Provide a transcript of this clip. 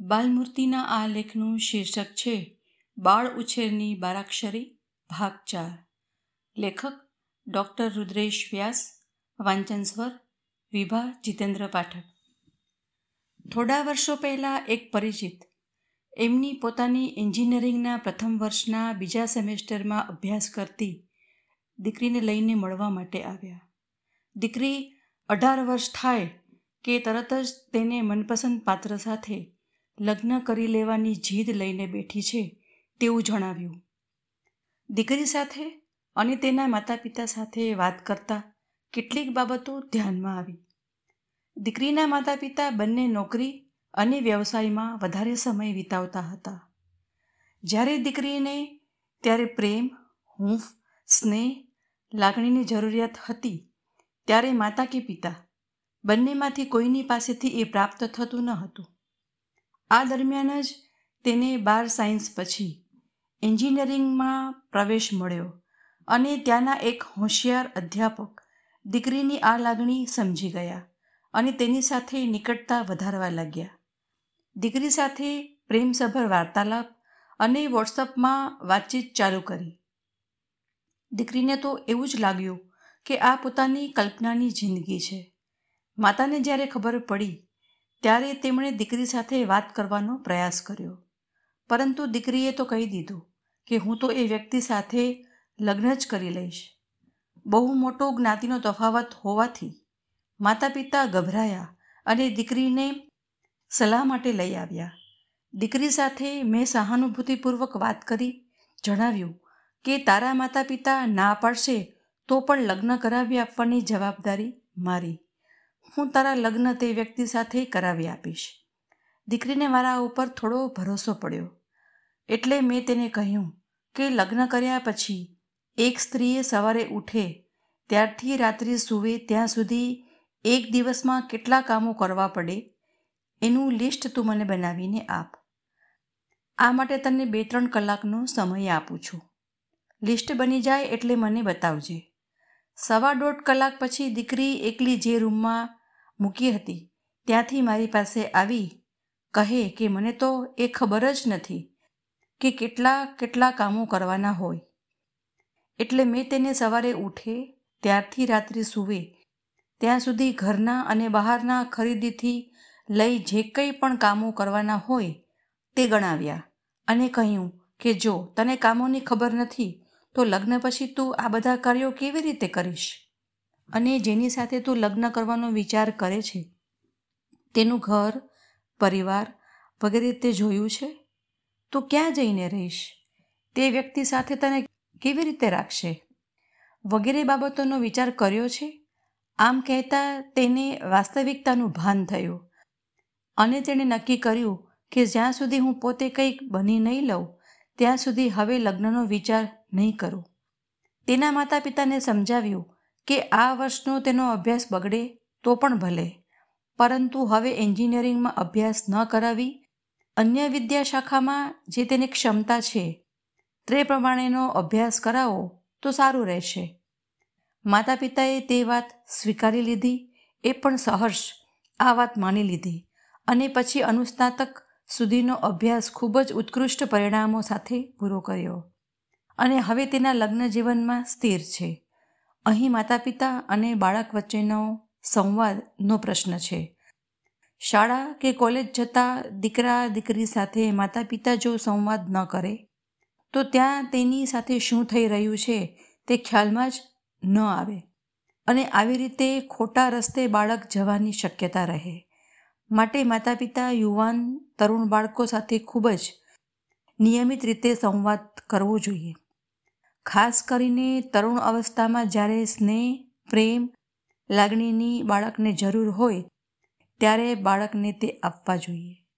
બાલમૂર્તિના આ લેખનું શીર્ષક છે, બાળ ઉછેરની બારાક્ષરી, ભાગ ચાર. લેખક ડૉક્ટર રુદ્રેશ વ્યાસ, વાંચન સ્વર વિભા જીતેન્દ્ર પાઠક. થોડા વર્ષો પહેલાં એક પરિચિત, એમની પોતાની એન્જિનિયરિંગના પ્રથમ વર્ષના બીજા સેમેસ્ટરમાં અભ્યાસ કરતી દીકરીને લઈને મળવા માટે આવ્યા. દીકરી અઢાર વર્ષ થાય કે તરત જ તેને મનપસંદ પાત્ર સાથે લગ્ન કરી લેવાની જીદ લઈને બેઠી છે તેવું જણાવ્યું. દીકરી સાથે અને તેના માતા પિતા સાથે વાત કરતા કેટલીક બાબતો ધ્યાનમાં આવી. દીકરીના માતા પિતા બંને નોકરી અને વ્યવસાયમાં વધારે સમય વિતાવતા હતા. જ્યારે દીકરીને ત્યારે પ્રેમ, હૂંફ, સ્નેહ, લાગણીની જરૂરિયાત હતી, ત્યારે માતા કે પિતા બંનેમાંથી કોઈની પાસેથી એ પ્રાપ્ત થતું ન હતું. આ દરમિયાન જ તેને બાર સાયન્સ પછી એન્જિનિયરિંગમાં પ્રવેશ મળ્યો અને ત્યાંના એક હોશિયાર અધ્યાપક દીકરીની આ લાગણી સમજી ગયા અને તેની સાથે નિકટતા વધારવા લાગ્યા. દીકરી સાથે પ્રેમસભર વાર્તાલાપ અને વોટ્સઅપમાં વાતચીત ચાલુ કરી. દીકરીને તો એવું જ લાગ્યું કે આ પોતાની કલ્પનાની જિંદગી છે. માતાને જ્યારે ખબર પડી ત્યારે તેમણે દીકરી સાથે વાત કરવાનો પ્રયાસ કર્યો. પરંતુ દીકરીએ તો કહી દીધું કે હું તો એ વ્યક્તિ સાથે લગ્ન જ કરી લઈશ. બહુ મોટો જ્ઞાતિનો તફાવત હોવાથી માતા પિતા ગભરાયા અને દીકરીને સલાહ માટે લઈ આવ્યા. દીકરી સાથે મેં સહાનુભૂતિપૂર્વક વાત કરી, જણાવ્યું કે તારા માતા પિતા ના પાડશે તો પણ લગ્ન કરાવી આપવાની જવાબદારી મારી. હું તારા લગ્ન તે વ્યક્તિ સાથે કરાવી આપીશ. દીકરીને મારા ઉપર થોડો ભરોસો પડ્યો. એટલે મેં તેને કહ્યું કે લગ્ન કર્યા પછી એક સ્ત્રીએ સવારે ઉઠે, ત્યારથી રાત્રિ સૂવે ત્યાં સુધી એક દિવસમાં કેટલા કામો કરવા પડે એનું લિસ્ટ તું મને બનાવીને આપ. આ માટે તને બે ત્રણ કલાકનો સમય આપું છું. લિસ્ટ બની જાય એટલે મને બતાવજે. સવા દોઢ કલાક પછી દીકરી એકલી જે રૂમમાં મૂકી હતી. ત્યાંથી મારી પાસે આવી, કહે કે મને તો એ ખબર જ નથી કે કેટલા કેટલા કામો કરવાના હોય. એટલે મેં તેને સવારે ઉઠે, ત્યારથી રાત્રે સૂવે. ત્યાં સુધી ઘરના અને બહારના ખરીદીથી લઈ જે કંઈ પણ કામો કરવાના હોય તે ગણાવ્યા અને કહ્યું કે જો તને કામોની ખબર નથી, તો લગ્ન પછી તું આ બધા કાર્યો કેવી રીતે કરીશ? અને જેની સાથે તું લગ્ન કરવાનો વિચાર કરે છે? તેનું ઘર, પરિવાર વગેરે તે જોયું છે? તું ક્યાં જઈને રહીશ? તે વ્યક્તિ સાથે તને કેવી રીતે રાખશે? વગેરે બાબતોનો વિચાર કર્યો છે? આમ કહેતા તેને વાસ્તવિકતાનું ભાન થયું અને તેણે નક્કી કર્યું કે જ્યાં સુધી હું પોતે કંઈક બની નહીં લઉં, ત્યાં સુધી હવે લગ્નનો વિચાર નહીં કરું. તેના માતા પિતાને સમજાવ્યું કે આ વર્ષનો તેનો અભ્યાસ બગડે તો પણ ભલે. પરંતુ હવે એન્જિનિયરિંગમાં અભ્યાસ ન કરાવી, અન્ય વિદ્યાશાખામાં જે તેની ક્ષમતા છે, તે પ્રમાણેનો અભ્યાસ કરાવો તો સારું રહેશે. માતા પિતાએ તે વાત સ્વીકારી લીધી, એ પણ સહર્ષ, આ વાત માની લીધી અને પછી અનુસ્નાતક સુધીનો અભ્યાસ ખૂબ જ ઉત્કૃષ્ટ પરિણામો સાથે પૂરો કર્યો. અને હવે તેના લગ્ન જીવનમાં સ્થિર છે. અહીં માતા પિતા અને બાળક વચ્ચેનો સંવાદનો પ્રશ્ન છે. શાળા કે કોલેજ જતા દીકરા દીકરી સાથે માતા પિતા જો સંવાદ ન કરે, તો ત્યાં તેની સાથે શું થઈ રહ્યું છે તે ખ્યાલમાં જ ન આવે અને આવી રીતે ખોટા રસ્તે બાળક જવાની શક્યતા રહે. માટે માતા પિતા યુવાન, તરુણ બાળકો સાથે ખૂબ જ નિયમિત રીતે સંવાદ કરવો જોઈએ. ખાસ કરીને તરુણ અવસ્થામાં જ્યારે સ્નેહ, પ્રેમ, લાગણીની બાળકને જરૂર હોય, ત્યારે બાળકને તે આપવા જોઈએ.